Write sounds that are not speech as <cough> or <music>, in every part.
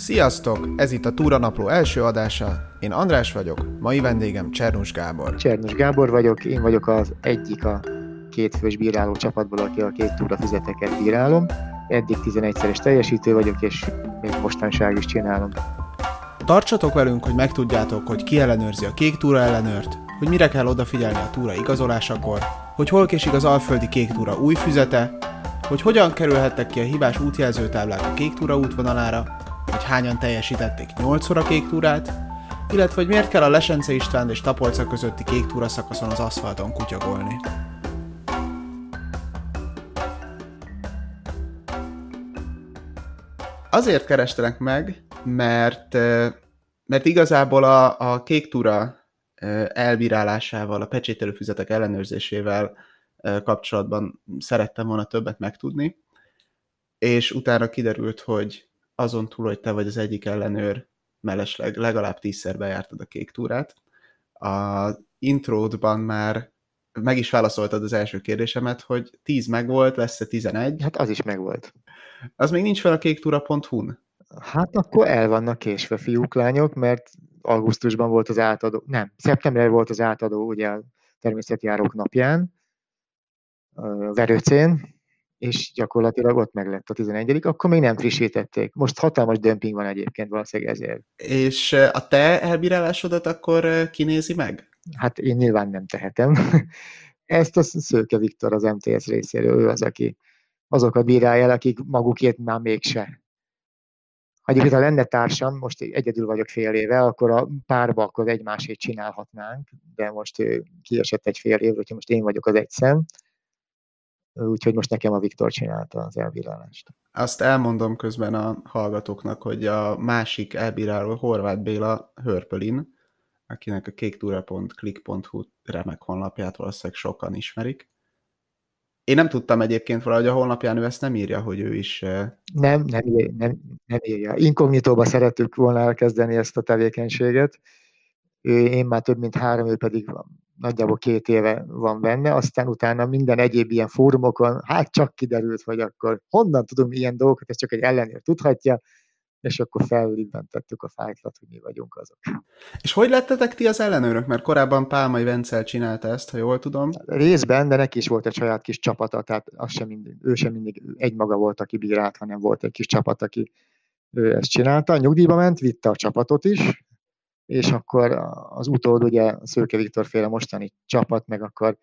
Sziasztok! Ez itt a Túra Napló első adása. Én András vagyok, mai vendégem Csernus Gábor. Csernus Gábor vagyok, én vagyok az egyik a két fős bíráló csapatból, aki a két túra füzeteket bírálom. Eddig 11-szeres teljesítő vagyok, és még mostanság is csinálom. Tartsatok velünk, hogy megtudjátok, hogy ki ellenőrzi a kék túra ellenőrt, hogy mire kell odafigyelni a túra igazolásakor, hogy hol késik az Alföldi kék túra új füzete, hogy hogyan kerülhettek ki a hibás útjelzőtáblák a kék túra útvonalára, hogy hányan teljesítették 8 a kék túrát, illetve hogy miért kell a Lesence István és Tapolca közötti kék túra szakaszon az aszfalton kutyagolni. Azért kerestelek meg, mert, mert igazából a, a kék túra elbírálásával, a pecsételőfüzetek ellenőrzésével kapcsolatban szerettem volna többet megtudni, és utána kiderült, hogy azon túl, hogy te vagy az egyik ellenőr, mellesleg legalább tízszer bejártad a kék túrát. A intródban már meg is válaszoltad az első kérdésemet, hogy 10 megvolt, lesz-e 11? Hát az is megvolt. Az még nincs fel a kéktúra.hu-n? Hát akkor el vannak késve fiúk, lányok, mert augusztusban volt az átadó, nem, szeptemberben volt az átadó ugye a természetjárók napján, Verőcén, és gyakorlatilag ott meg lett a 11 akkor még nem frissítették. Most hatalmas dömping van egyébként valószínűleg ezért. És a te elbírálásodat akkor kinézi meg? Hát én nyilván nem tehetem. <laughs> Ezt a Szőke Viktor az MTS részéről, ő az, aki azokat bírálja el, akik magukért már mégse. Ha egyébként, ha lenne társam, most egyedül vagyok fél éve, akkor a párba akkor egymásét csinálhatnánk, de most kiesett egy fél év, hogyha most én vagyok az egy szem, úgyhogy most nekem a Viktor csinálta az elbírálást. Azt elmondom közben a hallgatóknak, hogy a másik elbíráló Horváth Béla Hörpölin, akinek a kéktúra.click.hu remek honlapját valószínűleg sokan ismerik. Én nem tudtam egyébként valahogy a honlapján ő ezt nem írja, hogy ő is... Nem, nem, nem, nem írja. Inkognitóba szerettük volna elkezdeni ezt a tevékenységet. Én már több mint három, ő pedig nagyjából két éve van benne, aztán utána minden egyéb ilyen fórumokon, hát csak kiderült, hogy akkor honnan tudunk ilyen dolgokat, ez csak egy ellenőr tudhatja, és akkor felülibbentettük a fájtlat, hogy mi vagyunk azok. És hogy lettetek ti az ellenőrök? Mert korábban Pálmai Vencel csinálta ezt, ha jól tudom. Részben, de neki is volt egy saját kis csapata, tehát az sem mindig, ő sem mindig egymaga volt, aki bírált, hanem volt egy kis csapat, aki ő ezt csinálta. Nyugdíjba ment, vitte a csapatot is, és akkor az utód, ugye Szőke Viktor féle mostani csapat, meg akkor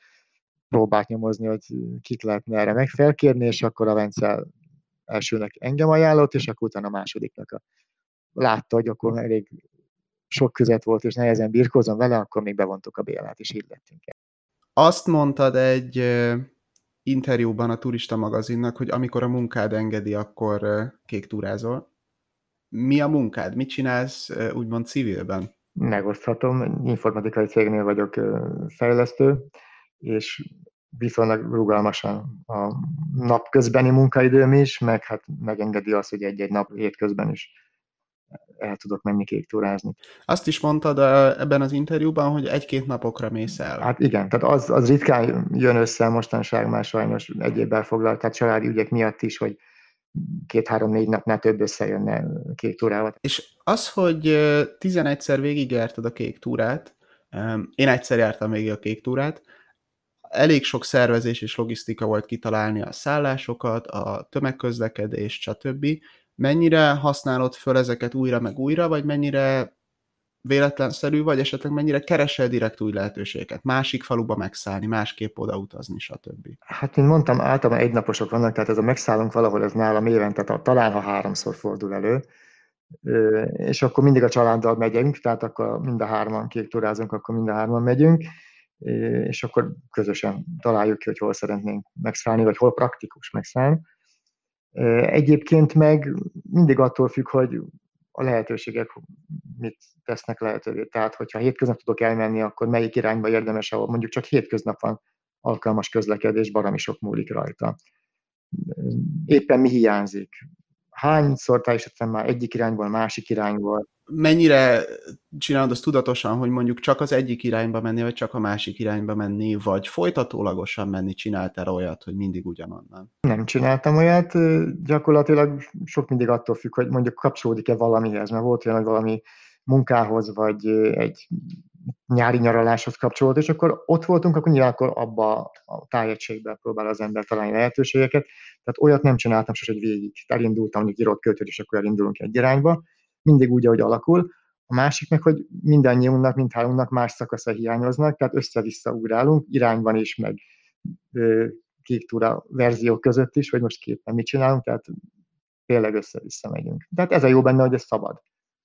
próbált nyomozni, hogy kit lehetne erre megfelkérni, és akkor a Vencel elsőnek engem ajánlott, és akkor utána a másodiknak a, látta, hogy akkor elég sok között volt, és nehezen birkózom vele, akkor még bevontuk a Bélát, és így lettünk el. Azt mondtad egy interjúban a Turista magazinnak, hogy amikor a munkád engedi, akkor kék túrázol. Mi a munkád? Mit csinálsz úgymond civilben? Megoszthatom. Informatikai cégnél vagyok fejlesztő, és viszonylag rugalmasan a napközbeni munkaidőm is, meg hát megengedi azt, hogy egy-egy nap hétközben is el tudok menni kéktúrázni. Azt is mondtad ebben az interjúban, hogy egy-két napokra mész el. Hát igen, tehát az, az ritkán jön össze mostanság már sajnos egyéb elfoglalt, tehát családi ügyek miatt is, hogy két-három-négy napnál több összejönne kék túrával. És az, hogy 11-szer végigjártad a kék túrát, én egyszer jártam végig a kék túrát, elég sok szervezés és logisztika volt kitalálni a szállásokat, a tömegközlekedés, stb. Mennyire használod föl ezeket újra meg újra, vagy mennyire véletlenszerű, vagy esetleg mennyire keresel direkt új lehetőségeket, másik faluba megszállni, másképp odautazni, stb. Hát, mint mondtam, általában egynaposok vannak, tehát ez a megszállunk valahol, ez nálam évente, tehát talán ha háromszor fordul elő, és akkor mindig a családdal megyünk, tehát akkor mind a hárman kék turázunk, akkor mind a hárman megyünk, és akkor közösen találjuk ki, hogy hol szeretnénk megszállni, vagy hol praktikus megszállni. Egyébként meg mindig attól függ, hogy a lehetőségek mit tesznek lehetővé. Tehát, hogyha hétköznap tudok elmenni, akkor melyik irányba érdemes, ahol mondjuk csak hétköznap van alkalmas közlekedés, baromi sok múlik rajta. Éppen mi hiányzik? Hányszor teljesítettem már egyik irányból, másik irányból? Mennyire csinálod azt tudatosan, hogy mondjuk csak az egyik irányba menni, vagy csak a másik irányba menni, vagy folytatólagosan menni, csináltál olyat, hogy mindig ugyanonnan? Nem csináltam olyat, gyakorlatilag sok mindig attól függ, hogy mondjuk kapcsolódik-e valamihez, mert volt olyan, hogy valami munkához, vagy egy nyári nyaraláshoz kapcsolódott, és akkor ott voltunk, akkor nyilván akkor abba a tájegységben próbál az ember találni lehetőségeket. Tehát olyat nem csináltam sose, hogy végig. Elindultam, mondjuk írott költőt, és akkor elindulunk egy irányba. Mindig úgy, ahogy alakul. A másik meg, hogy mindannyiunknak, mindhármunknak más szakasza hiányoznak, tehát össze-vissza ugrálunk, irányban is, meg ö, kék túra verziók között is, hogy most képen mit csinálunk, tehát tényleg össze-vissza megyünk. Tehát ez a jó benne, hogy ez szabad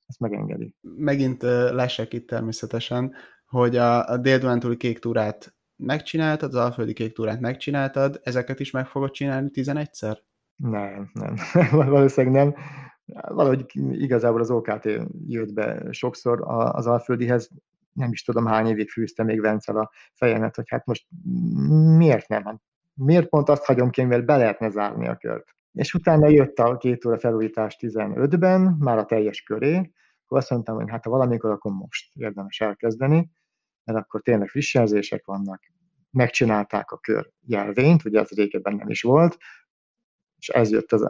ezt megengedi. Megint uh, lesek itt természetesen, hogy a, a dél kék túrát megcsináltad, az alföldi kék túrát megcsináltad, ezeket is meg fogod csinálni 11-szer? Nem, nem, <laughs> valószínűleg nem. Valahogy igazából az OKT jött be sokszor az alföldihez, nem is tudom hány évig fűzte még Vencel a fejemet, hogy hát most miért nem? Hát miért pont azt hagyom ki, mivel be lehetne zárni a kört? És utána jött a két óra felújítás 15-ben, már a teljes köré, akkor azt mondtam, hogy hát ha valamikor, akkor most érdemes elkezdeni, mert akkor tényleg friss jelzések vannak, megcsinálták a kör jelvényt, ugye az régebben nem is volt, és ez jött az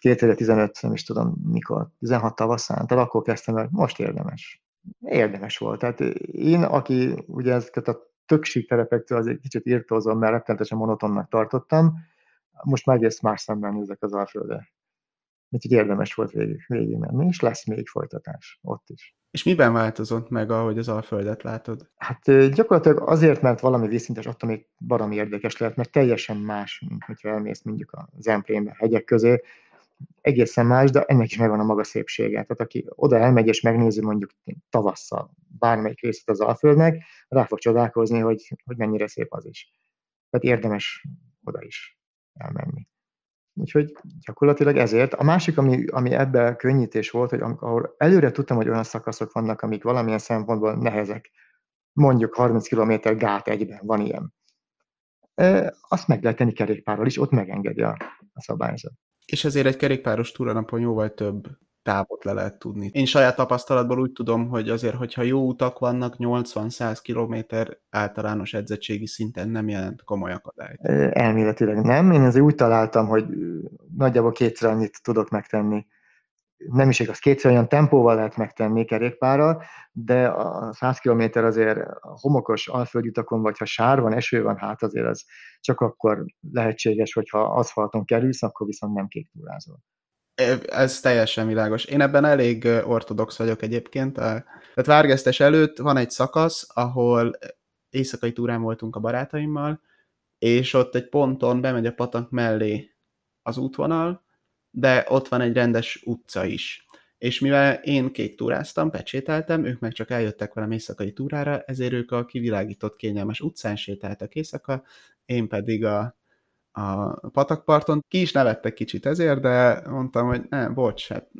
2015, nem is tudom mikor, 16 tavaszán, tehát akkor kezdtem hogy most érdemes. Érdemes volt. Tehát én, aki ugye ezeket a tökség terepektől az egy kicsit írtózom, mert rettenetesen monotonnak tartottam, most már egész más szemben nézek az Alföldre. Úgyhogy érdemes volt végig, végig menni, és lesz még folytatás ott is. És miben változott meg, ahogy az Alföldet látod? Hát gyakorlatilag azért, mert valami vízszintes ott, ami baromi érdekes lehet, mert teljesen más, mint hogyha elmész mondjuk a Zemplénbe, hegyek közé, egészen más, de ennek is megvan a maga szépsége. Tehát aki oda elmegy és megnézi mondjuk tavasszal bármelyik részét az Alföldnek, rá fog csodálkozni, hogy, hogy mennyire szép az is. Tehát érdemes oda is elmenni. Úgyhogy gyakorlatilag ezért. A másik, ami, ami ebben könnyítés volt, hogy amikor előre tudtam, hogy olyan szakaszok vannak, amik valamilyen szempontból nehezek, mondjuk 30 km gát egyben, van ilyen. Azt meg lehet tenni kerékpárral is, ott megengedi a, a szabályzat. És ezért egy kerékpáros túranapon jóval több távot le lehet tudni. Én saját tapasztalatból úgy tudom, hogy azért, hogyha jó utak vannak, 80-100 km általános edzettségi szinten nem jelent komoly akadályt. Elméletileg nem. Én azért úgy találtam, hogy nagyjából kétszer annyit tudok megtenni. Nem is igaz, kétszer olyan tempóval lehet megtenni kerékpárral, de a 100 km azért homokos alföldi utakon, vagy ha sár van, eső van, hát azért az csak akkor lehetséges, hogyha aszfalton kerülsz, akkor viszont nem kék túrázol. Ez teljesen világos. Én ebben elég ortodox vagyok egyébként. Tehát Várgesztes előtt van egy szakasz, ahol éjszakai túrán voltunk a barátaimmal, és ott egy ponton bemegy a patak mellé az útvonal, de ott van egy rendes utca is. És mivel én kék túráztam, pecsételtem, ők meg csak eljöttek velem éjszakai túrára, ezért ők a kivilágított kényelmes utcán sétáltak éjszaka, én pedig a a patakparton. Ki is nevettek kicsit ezért, de mondtam, hogy nem, bocs, hát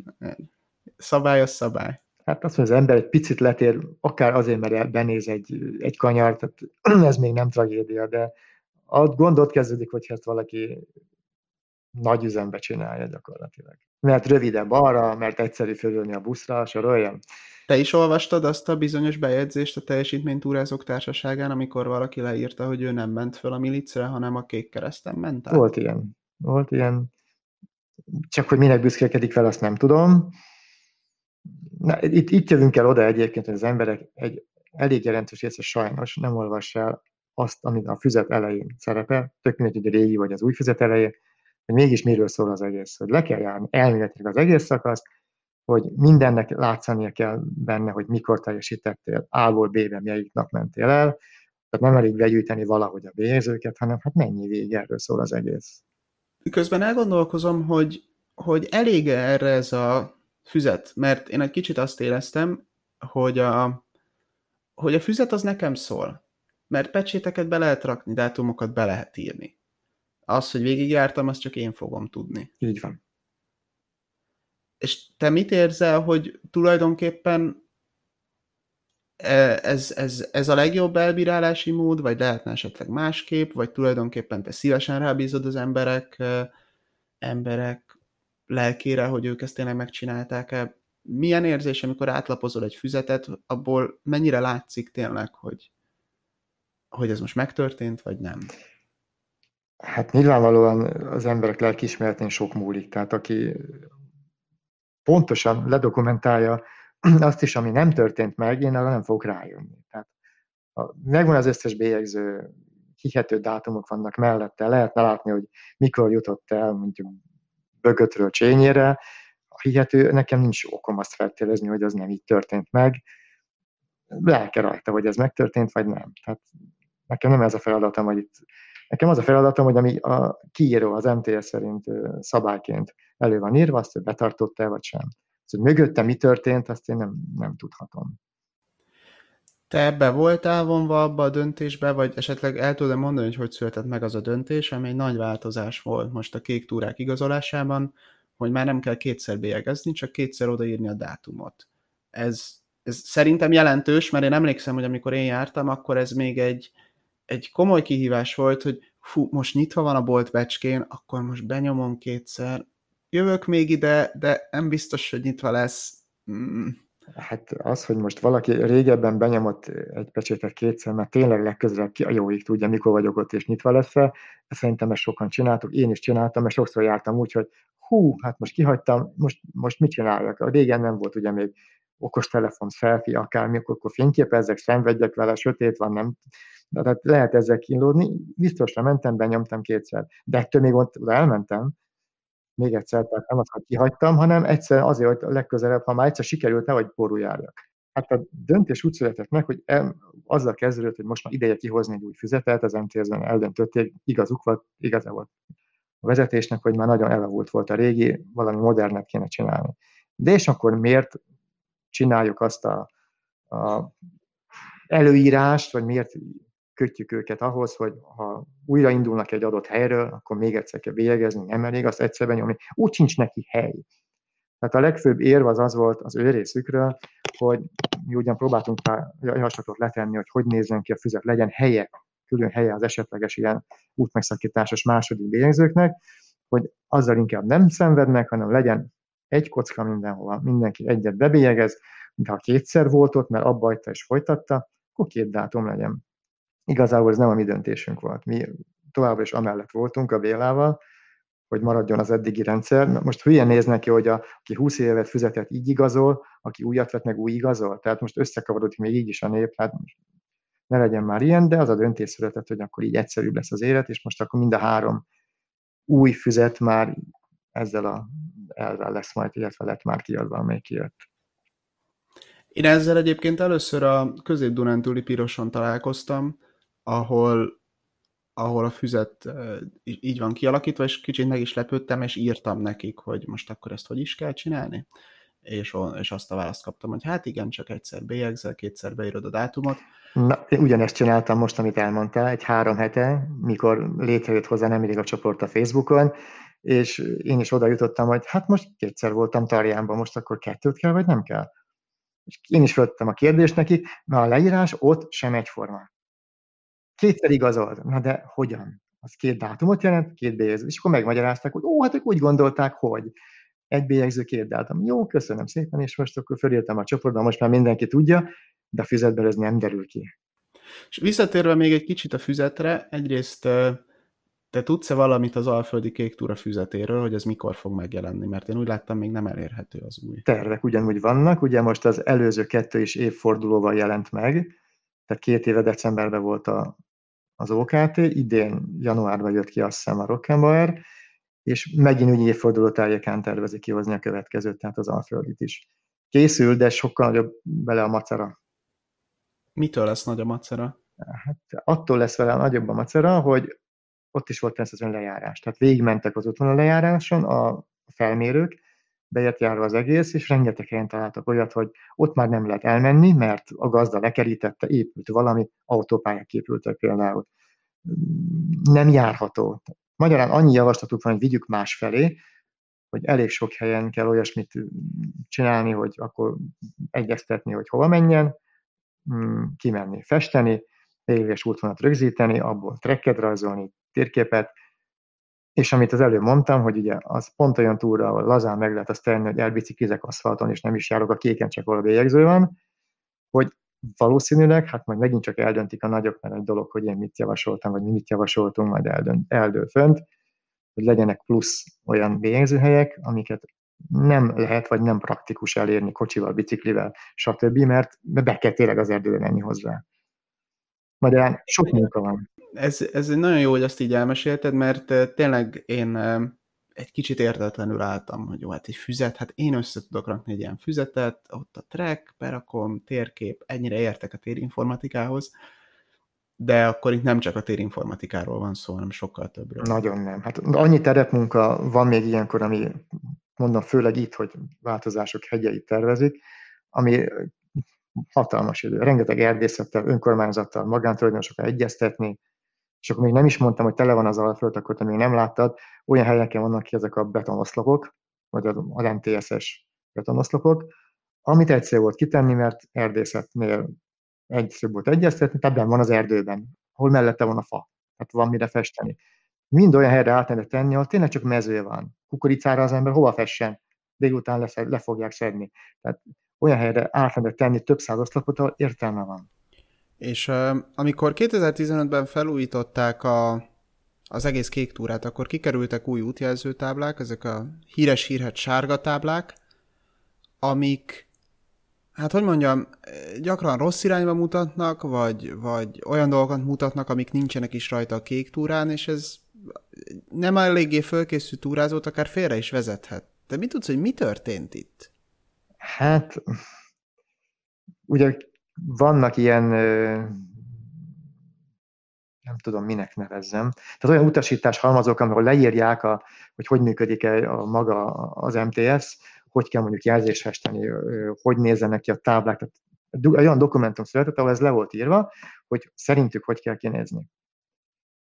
szabály az szabály. Hát azt mondja, az ember egy picit letér, akár azért, mert benéz egy, egy kanyar, tehát <clears throat> ez még nem tragédia, de a gondot kezdődik, hogyha ezt valaki nagy üzembe csinálja gyakorlatilag. Mert rövidebb arra, mert egyszerű fölülni a buszra, soroljam. Te is olvastad azt a bizonyos bejegyzést a teljesítménytúrázók társaságán, amikor valaki leírta, hogy ő nem ment föl a milicre, hanem a kék kereszten ment át? Volt ilyen. Volt ilyen. Csak hogy minek büszkélkedik fel, azt nem tudom. Na, itt, itt jövünk el oda egyébként, hogy az emberek egy elég jelentős része sajnos nem olvas el azt, amit a füzet elején szerepel, tök mindegy, hogy a régi vagy az új füzet elején, hogy mégis miről szól az egész, hogy le kell járni elméletileg az egész szakaszt, hogy mindennek látszania kell benne, hogy mikor teljesítettél, A-ból B-be melyik nap mentél el, tehát nem elég begyűjteni valahogy a bélyegzőket, hanem hát mennyi végig erről szól az egész. Közben elgondolkozom, hogy, hogy elég erre ez a füzet, mert én egy kicsit azt éreztem, hogy a, hogy a füzet az nekem szól, mert pecséteket be lehet rakni, dátumokat be lehet írni. Az, hogy végigjártam, azt csak én fogom tudni. Így van. És te mit érzel, hogy tulajdonképpen e, ez, ez, ez a legjobb elbírálási mód, vagy lehetne esetleg másképp, vagy tulajdonképpen te szívesen rábízod az emberek, e, emberek lelkére, hogy ők ezt tényleg megcsinálták-e? milyen érzés, amikor átlapozol egy füzetet, abból mennyire látszik tényleg, hogy, hogy ez most megtörtént, vagy nem? Hát nyilvánvalóan az emberek lelkiismeretén sok múlik. Tehát aki pontosan ledokumentálja azt is, ami nem történt meg, én arra nem fogok rájönni. Tehát ha megvan az összes bélyegző, hihető dátumok vannak mellette, lehetne látni, hogy mikor jutott el mondjuk bögötről csényére, a hihető, nekem nincs okom azt feltételezni, hogy az nem így történt meg. Lelke rajta, hogy ez megtörtént, vagy nem. Tehát nekem nem ez a feladatom, hogy itt Nekem az a feladatom, hogy ami a kiíró az MTS szerint szabályként elő van írva, azt hogy betartotta-e vagy sem. Szóval mögötte mi történt, azt én nem, nem tudhatom. Te ebbe voltál vonva abba a döntésbe, vagy esetleg el tudod mondani, hogy hogy született meg az a döntés, ami egy nagy változás volt most a kék túrák igazolásában, hogy már nem kell kétszer bélyegezni, csak kétszer odaírni a dátumot. Ez, ez szerintem jelentős, mert én emlékszem, hogy amikor én jártam, akkor ez még egy, egy komoly kihívás volt, hogy fú, most nyitva van a bolt becskén, akkor most benyomom kétszer, jövök még ide, de nem biztos, hogy nyitva lesz. Mm. Hát az, hogy most valaki régebben benyomott egy pecsétet kétszer, mert tényleg legközelebb ki a jóig tudja, mikor vagyok ott és nyitva lesz-e, szerintem ezt sokan csináltuk, én is csináltam, mert sokszor jártam úgy, hogy hú, hát most kihagytam, most, most mit csináljak? A régen nem volt ugye még okostelefon, selfie, akármi, akkor, akkor fényképezzek, szenvedjek vele, sötét van, nem de tehát lehet ezzel kínlódni. Biztosra mentem, benyomtam kétszer. De ettől még ott elmentem, még egyszer, tehát nem azt, hogy kihagytam, hanem egyszer azért, hogy legközelebb, ha már egyszer sikerült, nehogy porú járjak. Hát a döntés úgy született meg, hogy el, azzal kezdődött, hogy most már ideje kihozni egy új füzetet, az MTS-ben eldöntötték, igazuk volt, igaza volt a vezetésnek, hogy már nagyon elavult volt a régi, valami modernet kéne csinálni. De és akkor miért csináljuk azt a, a előírást, vagy miért kötjük őket ahhoz, hogy ha újraindulnak egy adott helyről, akkor még egyszer kell bélyegezni, nem elég azt egyszer benyomni. Úgy sincs neki hely. Tehát a legfőbb érv az az volt az ő részükről, hogy mi ugyan próbáltunk javaslatot letenni, hogy hogy nézzen ki a füzet, legyen helye, külön helye az esetleges ilyen útmegszakításos második bélyegzőknek, hogy azzal inkább nem szenvednek, hanem legyen egy kocka mindenhova, mindenki egyet bebélyegez, de ha kétszer volt ott, mert abba és folytatta, akkor két dátum legyen. Igazából ez nem a mi döntésünk volt. Mi továbbra is amellett voltunk a Bélával, hogy maradjon az eddigi rendszer. Most hülyen néz neki, hogy a, aki 20 évet füzetet így igazol, aki újat vett meg új igazol. Tehát most összekavarodik még így is a nép, hát ne legyen már ilyen, de az a döntés született, hogy akkor így egyszerűbb lesz az élet, és most akkor mind a három új füzet már ezzel a elvel lesz majd, illetve lett már kiadva, amely kijött. Én ezzel egyébként először a közép-dunántúli piroson találkoztam, ahol, ahol a füzet így van kialakítva, és kicsit meg is lepődtem, és írtam nekik, hogy most akkor ezt hogy is kell csinálni. És, és azt a választ kaptam, hogy hát igen, csak egyszer bélyegzel, kétszer beírod a dátumot. Na, én ugyanezt csináltam most, amit elmondtál, egy három hete, mikor létrejött hozzá nem a csoport a Facebookon, és én is oda jutottam, hogy hát most kétszer voltam Tarjánban, most akkor kettőt kell, vagy nem kell? És én is föltettem a kérdést nekik, na a leírás ott sem egyforma. Kétszer igazolt. Na de hogyan? Az két dátumot jelent, két bélyegző. És akkor megmagyarázták, hogy ó, hát ők úgy gondolták, hogy egy bélyegző, két dátum. Jó, köszönöm szépen, és most akkor fölírtam a csoportba, most már mindenki tudja, de a füzetből ez nem derül ki. És visszatérve még egy kicsit a füzetre, egyrészt te tudsz-e valamit az Alföldi Kék Túra füzetéről, hogy ez mikor fog megjelenni? Mert én úgy láttam, még nem elérhető az új. Tervek ugyanúgy vannak, ugye most az előző kettő is évfordulóval jelent meg, tehát két éve decemberben volt a, az OKT, idén januárban jött ki azt hiszem a Rockenbauer, és megint úgy évforduló tájékán tervezi kihozni a következőt, tehát az Alföldit is. Készül, de sokkal nagyobb bele a macera. Mitől lesz nagy a macera? Hát attól lesz vele nagyobb a macera, hogy ott is volt természetesen lejárás. Tehát végigmentek az útvonal lejáráson a felmérők, bejött járva az egész, és rengeteg helyen találtak olyat, hogy ott már nem lehet elmenni, mert a gazda lekerítette, épült valami, autópályák épültek például. Nem járható. Magyarán annyi javaslatuk van, hogy vigyük más felé, hogy elég sok helyen kell olyasmit csinálni, hogy akkor egyeztetni, hogy hova menjen, mm, kimenni, festeni, végleges útvonalat rögzíteni, abból trekket rajzolni, térképet. és amit az előbb mondtam, hogy ugye az pont olyan túra, ahol lazán meg lehet azt tenni, hogy elbiciklizek aszfalton, és nem is járok a kéken, csak ahol a bélyegző van, hogy valószínűleg, hát majd megint csak eldöntik a nagyok, mert egy dolog, hogy én mit javasoltam, vagy mi mit javasoltunk, majd eldönt, eldől fönt, hogy legyenek plusz olyan bélyegzőhelyek, amiket nem lehet, vagy nem praktikus elérni kocsival, biciklivel, stb., mert be kell tényleg az erdőbe menni hozzá. Magyarán sok munka van. Ez, ez nagyon jó, hogy azt így elmesélted, mert tényleg én egy kicsit értetlenül álltam, hogy jó, hát egy füzet, hát én össze tudok rakni egy ilyen füzetet, ott a track, berakom, térkép, ennyire értek a térinformatikához, de akkor itt nem csak a térinformatikáról van szó, hanem sokkal többről. Nagyon nem. Hát annyi terepmunka van még ilyenkor, ami mondom főleg itt, hogy változások hegyeit tervezik, ami hatalmas idő. Rengeteg erdészettel, önkormányzattal, magántulajdonosokkal egyeztetni, és akkor még nem is mondtam, hogy tele van az alföld, akkor te még nem láttad, olyan helyeken vannak ki ezek a betonoszlopok, vagy az MTSS betonoszlopok, amit egyszer volt kitenni, mert erdészetnél egyszer volt egyeztetni, tehát van az erdőben, hol mellette van a fa, tehát van mire festeni. Mind olyan helyre átmennek tenni, ahol tényleg csak mező van. Kukoricára az ember hova fessen? Délután le, le fogják szedni. Tehát olyan helyre átmennek tenni több száz oszlopot, ahol értelme van. És uh, amikor 2015-ben felújították a, az egész kék túrát, akkor kikerültek új útjelzőtáblák, ezek a híres hírhet sárga táblák, amik, hát hogy mondjam, gyakran rossz irányba mutatnak, vagy, vagy olyan dolgokat mutatnak, amik nincsenek is rajta a kék túrán, és ez nem eléggé fölkészült túrázót akár félre is vezethet. De mit tudsz, hogy mi történt itt? Hát, ugye vannak ilyen, nem tudom, minek nevezzem, tehát olyan utasítás halmazok, ahol leírják, a, hogy hogy működik a, a maga az MTS, hogy kell mondjuk jelzést festeni, hogy nézzenek ki a táblák. Tehát olyan dokumentum született, ahol ez le volt írva, hogy szerintük hogy kell kinézni.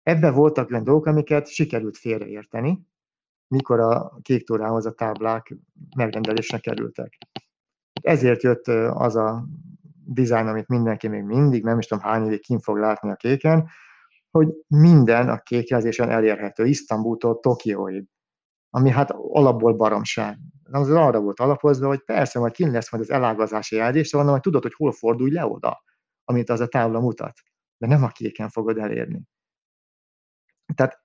Ebben voltak olyan dolgok, amiket sikerült félreérteni, mikor a kék tórához a táblák megrendelésre kerültek. Ezért jött az a dizájn, amit mindenki még mindig, nem is tudom hány évig kint fog látni a kéken, hogy minden a kékjelzésen elérhető, Isztambultól Tokióig, ami hát alapból baromság. Az arra volt alapozva, hogy persze, majd kint lesz majd az elágazási jelzés, szóval majd tudod, hogy hol fordulj le oda, amit az a tábla mutat. De nem a kéken fogod elérni. Tehát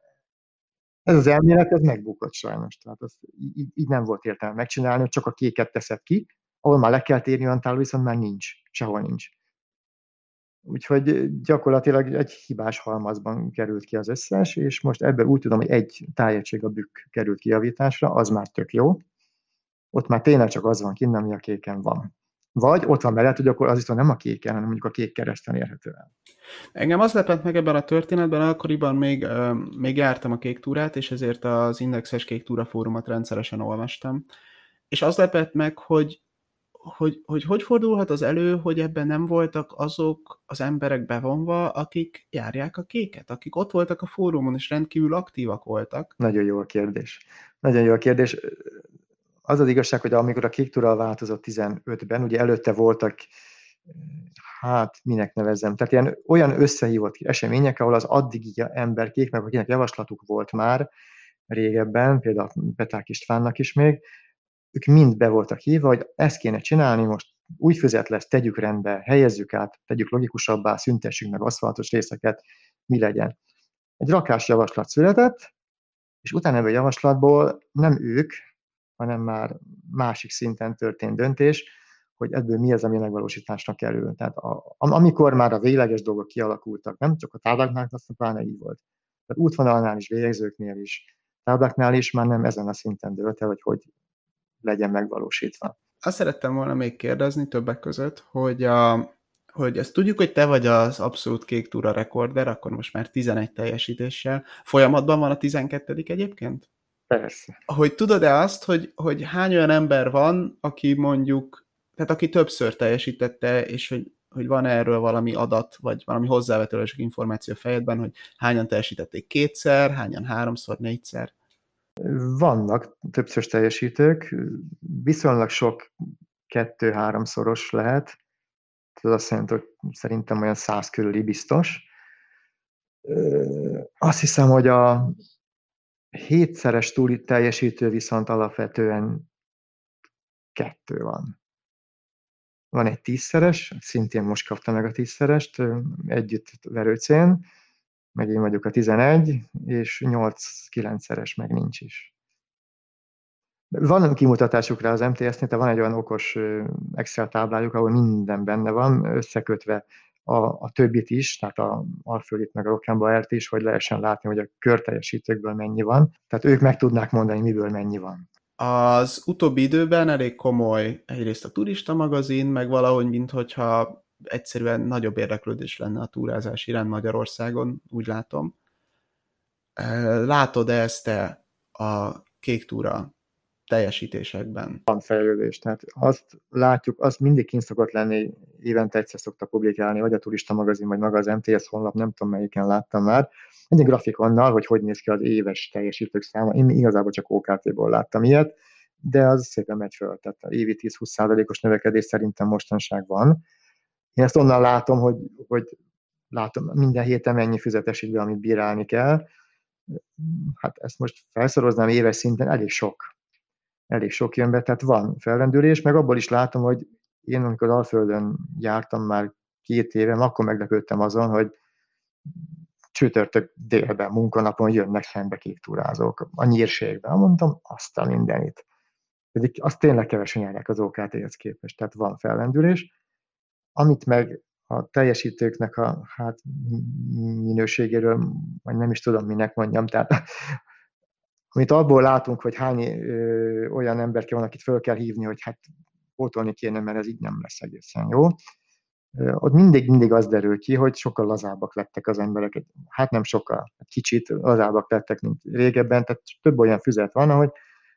ez az elmélet, ez megbukott sajnos. Tehát az, így, így nem volt értelme megcsinálni, hogy csak a kéket teszed ki, ahol már le kell térni olyan távol, viszont már nincs, sehol nincs. Úgyhogy gyakorlatilag egy hibás halmazban került ki az összes, és most ebből úgy tudom, hogy egy tájegység a bükk került kijavításra, az már tök jó. Ott már tényleg csak az van kint, ami a kéken van. Vagy ott van mellett, hogy akkor az viszont nem a kéken, hanem mondjuk a kék kereszten érhető el. Engem az lepett meg ebben a történetben, akkoriban még, uh, még jártam a kék túrát, és ezért az Indexes Kék Túra fórumot rendszeresen olvastam. És az lepett meg, hogy hogy, hogy hogy fordulhat az elő, hogy ebben nem voltak azok az emberek bevonva, akik járják a kéket, akik ott voltak a fórumon, és rendkívül aktívak voltak? Nagyon jó a kérdés. Nagyon jó a kérdés. Az az igazság, hogy amikor a kék túra változott 15-ben, ugye előtte voltak, hát minek nevezzem, tehát ilyen olyan összehívott események, ahol az addigi ember kék, meg akinek javaslatuk volt már régebben, például Peták Istvánnak is még, ők mind be voltak hívva, hogy ezt kéne csinálni, most új füzet lesz, tegyük rendbe, helyezzük át, tegyük logikusabbá, szüntessük meg aszfaltos részeket, mi legyen. Egy rakás javaslat született, és utána ebből a javaslatból nem ők, hanem már másik szinten történt döntés, hogy ebből mi az, ami megvalósításra kerül. Tehát a, amikor már a végleges dolgok kialakultak, nem csak a tábláknál, azt pláne így volt. Tehát útvonalnál is, végzőknél is, tábláknál is már nem ezen a szinten dőlt el, hogy hogy legyen megvalósítva. Azt szerettem volna még kérdezni többek között, hogy, a, hogy ezt tudjuk, hogy te vagy az abszolút kék túra rekorder, akkor most már 11 teljesítéssel. Folyamatban van a 12 egyébként? Persze. Hogy tudod-e azt, hogy, hogy hány olyan ember van, aki mondjuk, tehát aki többször teljesítette, és hogy, hogy van erről valami adat, vagy valami hozzávetőleges információ a fejedben, hogy hányan teljesítették kétszer, hányan háromszor, négyszer? Vannak többször teljesítők, viszonylag sok kettő-háromszoros lehet, ez azt jelenti, hogy szerintem olyan száz körüli biztos. Azt hiszem, hogy a hétszeres túli teljesítő viszont alapvetően kettő van. Van egy tízszeres, szintén most kapta meg a tízszerest, együtt verőcén, meg én vagyok a 11, és 8-9-szeres meg nincs is. Van kimutatásuk rá az MTS-nél, van egy olyan okos Excel táblájuk, ahol minden benne van, összekötve a, a többit is, tehát a Alföldit meg a Rock'n'Ballert is, hogy lehessen látni, hogy a körteljesítőkből mennyi van. Tehát ők meg tudnák mondani, miből mennyi van. Az utóbbi időben elég komoly egyrészt a turista magazin, meg valahogy, minthogyha egyszerűen nagyobb érdeklődés lenne a túrázás iránt Magyarországon, úgy látom. Látod -e ezt te a kék túra teljesítésekben? Van fejlődés, tehát azt látjuk, azt mindig kint szokott lenni, évente egyszer szokta publikálni, vagy a turista magazin, vagy maga az MTS honlap, nem tudom melyiken láttam már, egy grafikonnal, hogy hogy néz ki az éves teljesítők száma. Én igazából csak OKT-ból láttam ilyet, de az szépen megy föl. Tehát évi 10-20%-os növekedés szerintem mostanság van. Én ezt onnan látom, hogy, hogy látom minden héten mennyi füzetesik be, amit bírálni kell. Hát ezt most felszoroznám éves szinten, elég sok. Elég sok jön be, tehát van fellendülés, meg abból is látom, hogy én amikor Alföldön jártam már két éve, akkor meglepődtem azon, hogy csütörtök délben, munkanapon jönnek szembe túrázók a nyírségben. Mondtam, azt a mindenit. Pedig azt tényleg kevesen járják az OKT-hez képest, tehát van fellendülés. Amit meg a teljesítőknek a hát, minőségéről, vagy nem is tudom, minek mondjam, tehát <laughs> amit abból látunk, hogy hány ö, olyan ember van, akit föl kell hívni, hogy hát pótolni kéne, mert ez így nem lesz egészen jó ott mindig, mindig az derül ki, hogy sokkal lazábbak lettek az emberek. Hát nem sokkal, kicsit lazábbak lettek, mint régebben, tehát több olyan füzet van, ahogy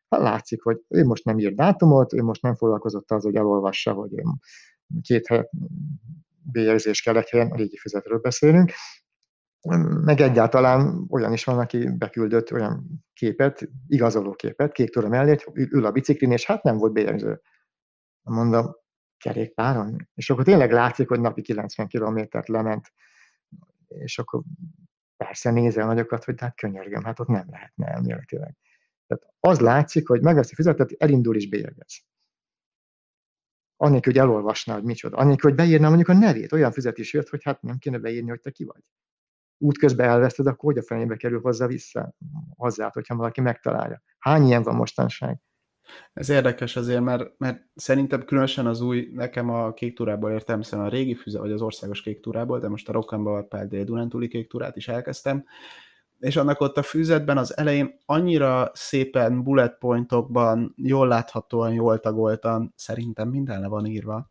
hát látszik, hogy ő most nem ír dátumot, ő most nem foglalkozott az, hogy elolvassa, hogy két bélyegzés kell egy helyen, a régi füzetről beszélünk, meg egyáltalán olyan is van, aki beküldött olyan képet, igazoló képet, kék tura mellé, ül a biciklin, és hát nem volt bélyegző. Mondom, kerékpáron, és akkor tényleg látszik, hogy napi 90 kilométert lement, és akkor persze nézel nagyokat, hogy hát könyörgöm, hát ott nem lehetne elméletileg. Tehát az látszik, hogy megveszi fizetet, elindul is bélyegez. Annélkül, hogy elolvasná, hogy micsoda. Annélkül, hogy beírná mondjuk a nevét. Olyan fizet is jött, hogy hát nem kéne beírni, hogy te ki vagy. Útközben elveszted, akkor hogy a fenébe kerül hozzá vissza? Hozzá, hogyha valaki megtalálja. Hány ilyen van mostanság? Ez érdekes azért, mert, mert szerintem különösen az új, nekem a kék túrából értelmesen a régi füze, vagy az országos kék túrából, de most a Rock'n'Ball Pál dél Dunántúli kék túrát is elkezdtem, és annak ott a füzetben az elején annyira szépen bullet pointokban, jól láthatóan, jól tagoltan, szerintem minden le van írva.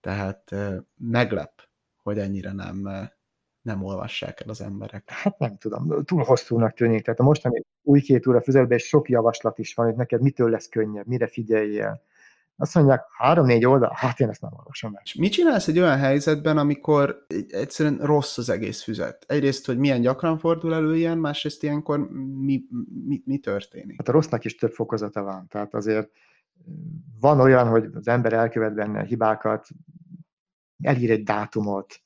Tehát meglep, hogy ennyire nem nem olvassák el az emberek. Hát nem tudom, túl hosszúnak tűnik. Tehát a mostani új két óra füzetben sok javaslat is van, hogy neked mitől lesz könnyebb, mire figyeljél. Azt mondják, három-négy oldal, hát én ezt nem olvasom el. És mit csinálsz egy olyan helyzetben, amikor egyszerűen rossz az egész füzet? Egyrészt, hogy milyen gyakran fordul elő ilyen, másrészt ilyenkor mi, mi, mi történik? Hát a rossznak is több fokozata van. Tehát azért van olyan, hogy az ember elkövet benne hibákat, elír egy dátumot,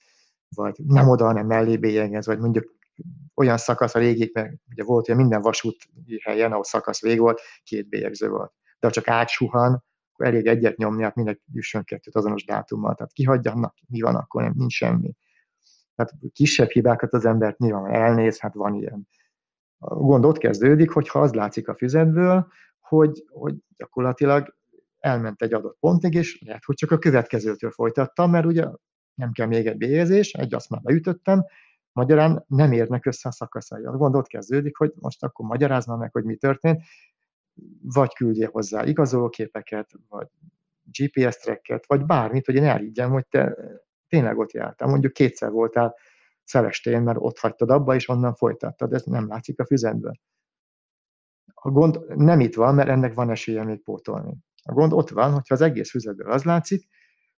vagy nem oda, hanem mellé bélyegez, vagy mondjuk olyan szakasz a régikben, ugye volt, hogy minden vasúti helyen, ahol szakasz vég volt, két bélyegző volt. De ha csak átsuhan, elég egyet nyomni, hát mindenki jusson kettőt azonos dátummal. Tehát kihagyja, na, mi van akkor, nem, nincs semmi. Tehát kisebb hibákat az embert nyilván elnéz, hát van ilyen. A gond ott kezdődik, hogyha az látszik a füzetből, hogy, hogy gyakorlatilag elment egy adott pontig, és lehet, hogy csak a következőtől folytattam, mert ugye nem kell még egy bélyezés, egy azt már beütöttem, magyarán nem érnek össze a szakaszai. A gond ott kezdődik, hogy most akkor magyarázna meg, hogy mi történt, vagy küldje hozzá igazolóképeket, vagy GPS tracket, vagy bármit, hogy én elhiggyem, hogy te tényleg ott jártál. Mondjuk kétszer voltál Szelestén, mert ott hagytad abba, és onnan folytattad. Ez nem látszik a füzetből. A gond nem itt van, mert ennek van esélye még pótolni. A gond ott van, hogyha az egész füzetből az látszik,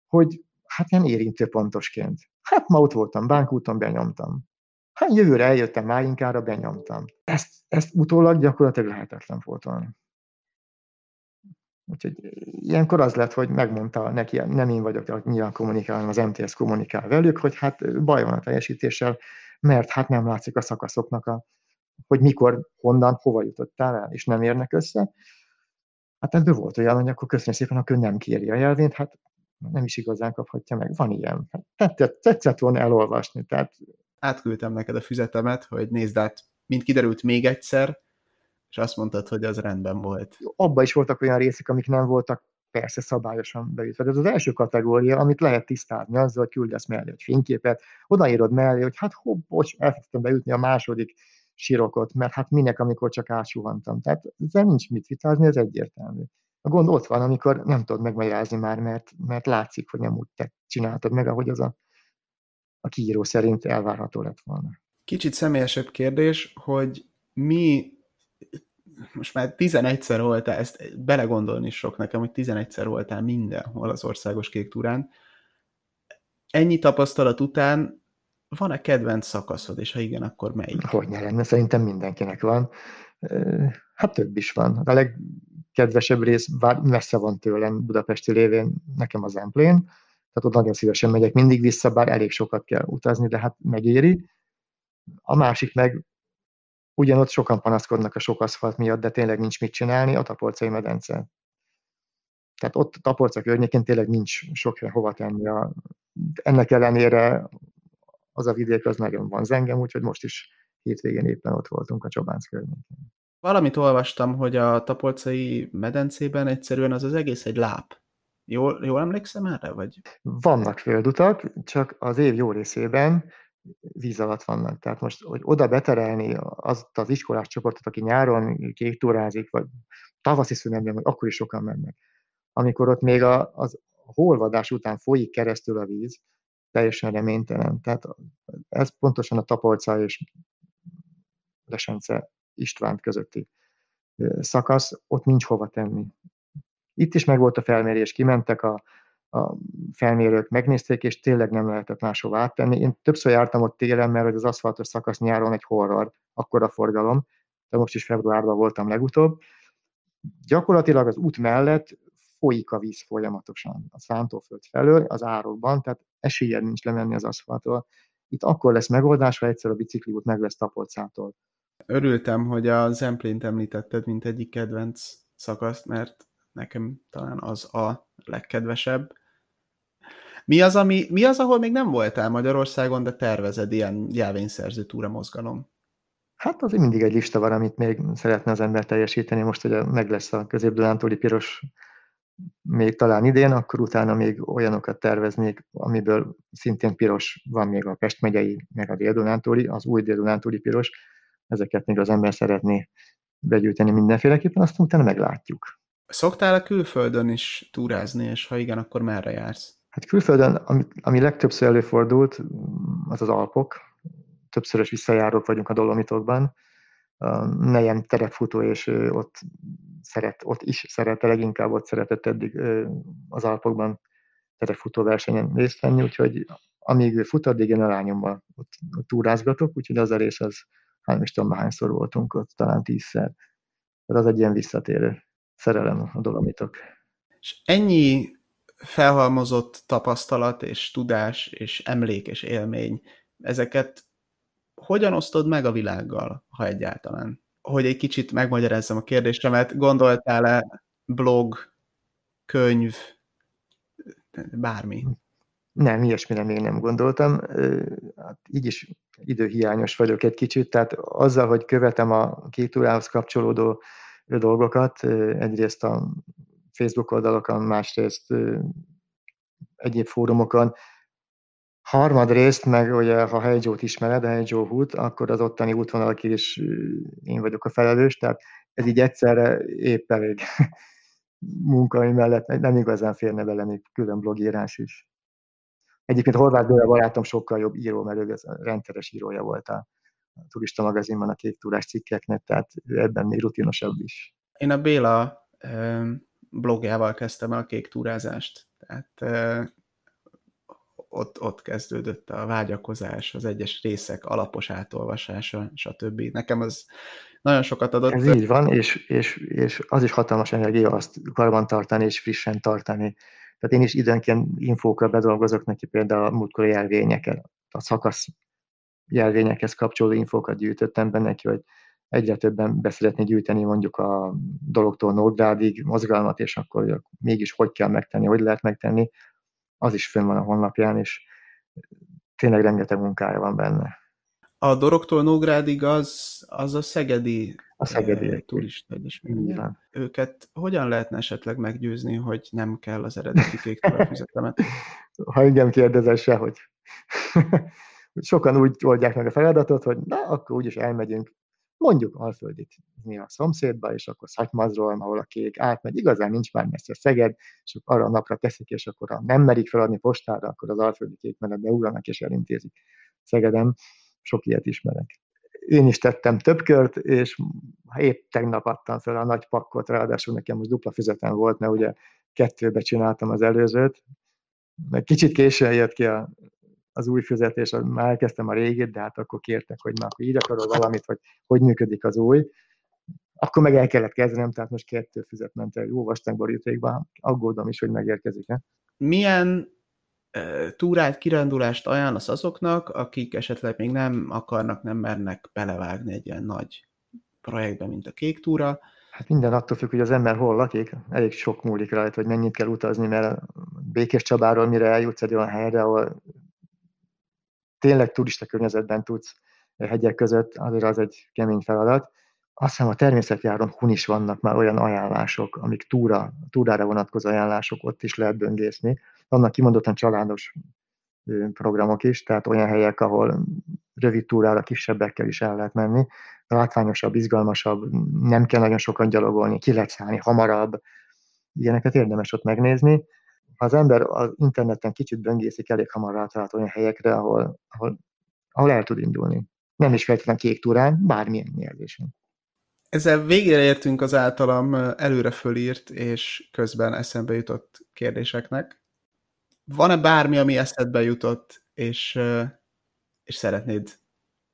hogy hát ilyen érintőpontosként. Hát ma ott voltam, bánkúton benyomtam. Hát jövőre eljöttem Máinkára, benyomtam. Ezt, ezt utólag gyakorlatilag lehetetlen fotolni. Úgyhogy ilyenkor az lett, hogy megmondta neki, nem én vagyok, hogy nyilván kommunikál, hanem az MTS kommunikál velük, hogy hát baj van a teljesítéssel, mert hát nem látszik a szakaszoknak a hogy mikor, honnan, hova jutottál el, és nem érnek össze. Hát ebből volt olyan, hogy akkor köszönjük szépen, akkor nem kéri a jelvényt, hát nem is igazán kaphatja meg. Van ilyen. Hát tetszett, tetszett volna elolvasni. Tehát... Átküldtem neked a füzetemet, hogy nézd át, mint kiderült még egyszer, és azt mondtad, hogy az rendben volt. Abba is voltak olyan részek, amik nem voltak persze szabályosan beütve. Ez az első kategória, amit lehet tisztázni azzal, hogy küldesz mellé egy fényképet, odaírod mellé, hogy hát hopp, bocs, elkezdtem beütni a második sirokot, mert hát minek, amikor csak átsuhantam. Tehát ezzel nincs mit vitázni, ez egyértelmű. A gond ott van, amikor nem tudod megmagyarázni már, mert, mert látszik, hogy nem úgy te csináltad meg, ahogy az a, a kiíró szerint elvárható lett volna. Kicsit személyesebb kérdés, hogy mi most már 11-szer voltál, ezt belegondolni is sok nekem, hogy 11-szer voltál mindenhol az országos kék túrán. Ennyi tapasztalat után van-e kedvenc szakaszod, és ha igen, akkor melyik? Hogy ne lenne, szerintem mindenkinek van. Hát több is van. A legkedvesebb rész, bár messze van tőlem Budapesti lévén, nekem az Emplén, tehát ott nagyon szívesen megyek mindig vissza, bár elég sokat kell utazni, de hát megéri. A másik meg Ugyanott sokan panaszkodnak a sok aszfalt miatt, de tényleg nincs mit csinálni, a Tapolcai medence. Tehát ott Tapolca környékén tényleg nincs sok hova tenni. A, ennek ellenére az a vidék az nagyon van zengem, úgyhogy most is hétvégén éppen ott voltunk a Csobánc környékén. Valamit olvastam, hogy a Tapolcai medencében egyszerűen az az egész egy láp. Jól, jól emlékszem erre? Vagy? Vannak földutak, csak az év jó részében víz alatt vannak. Tehát most, hogy oda beterelni azt az iskolás csoportot, aki nyáron kék túrázik, vagy tavaszi szünetben, vagy akkor is sokan mennek. Amikor ott még a, az holvadás után folyik keresztül a víz, teljesen reménytelen. Tehát ez pontosan a Tapolca és Lesence István közötti szakasz, ott nincs hova tenni. Itt is meg volt a felmérés, kimentek a a felmérők megnézték, és tényleg nem lehetett máshova áttenni. Én többször jártam ott télen, mert az aszfaltos szakasz nyáron egy horror, akkor a forgalom, de most is februárban voltam legutóbb. Gyakorlatilag az út mellett folyik a víz folyamatosan a szántóföld felől, az árokban, tehát esélye nincs lemenni az aszfaltról. Itt akkor lesz megoldás, ha egyszer a bicikliút meg lesz Tapolcától. Örültem, hogy a Zemplént említetted, mint egyik kedvenc szakaszt, mert nekem talán az a legkedvesebb. Mi az, ami, mi az, ahol még nem voltál Magyarországon, de tervezed ilyen jelvényszerző túra mozgalom? Hát azért mindig egy lista van, amit még szeretne az ember teljesíteni. Most hogy meg lesz a közép piros még talán idén, akkor utána még olyanokat terveznék, amiből szintén piros van még a Pest megyei, meg a dél az új dél piros. Ezeket még az ember szeretné begyűjteni mindenféleképpen, aztán utána meglátjuk. Szoktál a külföldön is túrázni, és ha igen, akkor merre jársz? Hát külföldön, ami, ami legtöbbször előfordult, az az Alpok. Többszörös visszajárók vagyunk a Dolomitokban. Nejem terepfutó, és ott, szeret, ott is szerette, leginkább ott szeretett eddig az Alpokban terepfutó versenyen részt venni, úgyhogy amíg ő fut, addig én a lányommal ott, ott túrázgatok, úgyhogy az a rész az, hát is tudom, hányszor voltunk ott, talán tízszer. Tehát az egy ilyen visszatérő szerelem a dolomitok. És ennyi felhalmozott tapasztalat és tudás és emlék és élmény, ezeket hogyan osztod meg a világgal, ha egyáltalán? Hogy egy kicsit megmagyarázzam a kérdésemet, gondoltál-e blog, könyv, bármi? Nem, ilyesmire még nem gondoltam. Hát így is időhiányos vagyok egy kicsit, tehát azzal, hogy követem a két órához kapcsolódó dolgokat, egyrészt a Facebook oldalakon, másrészt egyéb fórumokon. Harmadrészt, meg ugye, ha Heijót ismered, a Heijó út, akkor az ottani útvonalak is én vagyok a felelős, tehát ez így egyszerre épp elég <laughs> munkai mellett nem igazán férne bele még külön blogírás is. Egyébként Horváth Béla barátom sokkal jobb író, mert ő rendszeres írója volt a turista magazinban a kék túrás cikkeknek, tehát ebben még rutinosabb is. Én a Béla blogjával kezdtem el a kék túrázást, tehát ott, ott kezdődött a vágyakozás, az egyes részek alapos átolvasása, stb. Nekem az nagyon sokat adott. Ez így van, és, és, és az is hatalmas energia azt karban tartani és frissen tartani. Tehát én is időnként infókra bedolgozok neki például a múltkori jelvényeket, a szakasz jelvényekhez kapcsolódó infókat gyűjtöttem benne neki, hogy egyre többen beszeretni gyűjteni mondjuk a dologtól Nógrádig mozgalmat, és akkor mégis hogy kell megtenni, hogy lehet megtenni, az is fönn van a honlapján, és tényleg rengeteg munkája van benne. A Doroktól Nógrádig az, az a szegedi, a szegedi e, turista egyesmény. Őket hogyan lehetne esetleg meggyőzni, hogy nem kell az eredeti kék füzetemet? Ha engem kérdezel se, hogy <laughs> sokan úgy oldják meg a feladatot, hogy na, akkor úgyis elmegyünk mondjuk Alföldit a szomszédba, és akkor Szatymazról, ahol a kék átmegy, igazán nincs már messze Szeged, és arra a napra teszik, és akkor ha nem merik feladni postára, akkor az Alföldi kék menetbe ugranak és elintézik Szegedem. Sok ilyet ismerek. Én is tettem több kört, és épp tegnap adtam fel a nagy pakkot, ráadásul nekem most dupla füzetem volt, mert ugye kettőbe csináltam az előzőt, meg kicsit későn jött ki a az új fizetés, már elkezdtem a régit, de hát akkor kértek, hogy na, akkor így akarod valamit, hogy hogy működik az új. Akkor meg el kellett kezdenem, tehát most kettő füzet ment el jó vastag aggódom is, hogy megérkezik-e. Milyen túrát, kirándulást ajánlasz azoknak, akik esetleg még nem akarnak, nem mernek belevágni egy ilyen nagy projektbe, mint a kék túra, Hát minden attól függ, hogy az ember hol lakik. Elég sok múlik rajta, hogy mennyit kell utazni, mert Békés Csabáról mire eljutsz egy olyan helyre, ahol tényleg turista környezetben tudsz hegyek között, azért az egy kemény feladat. Azt hiszem a természetjáron hun is vannak már olyan ajánlások, amik túra, túrára vonatkozó ajánlások, ott is lehet böngészni. Vannak kimondottan családos programok is, tehát olyan helyek, ahol rövid túrára kisebbekkel is el lehet menni, látványosabb, izgalmasabb, nem kell nagyon sokan gyalogolni, ki lehet szállni hamarabb, ilyeneket érdemes ott megnézni ha az ember az interneten kicsit böngészik, elég hamar rátalált olyan helyekre, ahol, ahol, ahol el tud indulni. Nem is feltétlenül kék túrán, bármilyen nyelvésen. Ezzel végére értünk az általam előre fölírt és közben eszembe jutott kérdéseknek. Van-e bármi, ami eszedbe jutott, és, és szeretnéd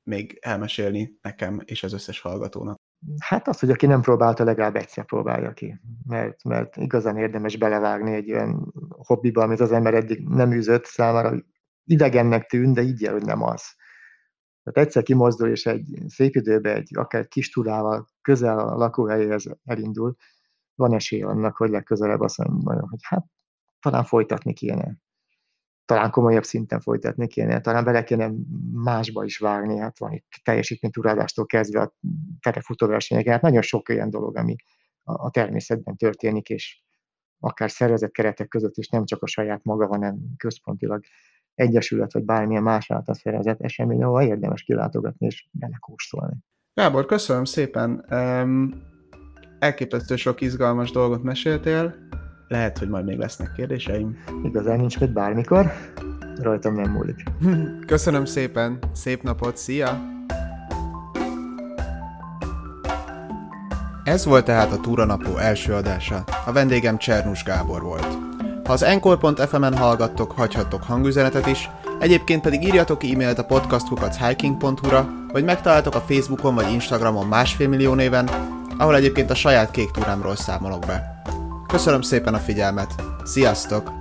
még elmesélni nekem és az összes hallgatónak? Hát az, hogy aki nem próbálta, legalább egyszer próbálja ki. Mert, mert igazán érdemes belevágni egy olyan hobbiba, amit az ember eddig nem űzött számára, idegennek tűn, de így hogy nem az. Tehát egyszer kimozdul, és egy szép időben egy akár kis túrával közel a lakóhelyéhez elindul, van esély annak, hogy legközelebb azt mondja, hogy hát talán folytatni kéne talán komolyabb szinten folytatni kéne, talán bele kéne másba is vágni, hát van itt teljesítménytúrádástól kezdve a terefutóversenyek, hát nagyon sok olyan dolog, ami a természetben történik, és akár szervezett keretek között is nem csak a saját maga, hanem központilag egyesület, vagy bármilyen más által szervezett esemény, ahol érdemes kilátogatni és belekóstolni. Gábor, köszönöm szépen! Um, elképesztő sok izgalmas dolgot meséltél, lehet, hogy majd még lesznek kérdéseim. Igazán nincs mit bármikor, rajtam nem múlik. <laughs> Köszönöm szépen, szép napot, szia! Ez volt tehát a Túranapó első adása. A vendégem Csernus Gábor volt. Ha az encore.fm-en hallgattok, hagyhattok hangüzenetet is, egyébként pedig írjatok e-mailt a podcastkukachhiking.hu-ra, vagy megtaláltok a Facebookon vagy Instagramon másfél millió néven, ahol egyébként a saját kék túrámról számolok be. Köszönöm szépen a figyelmet. Sziasztok!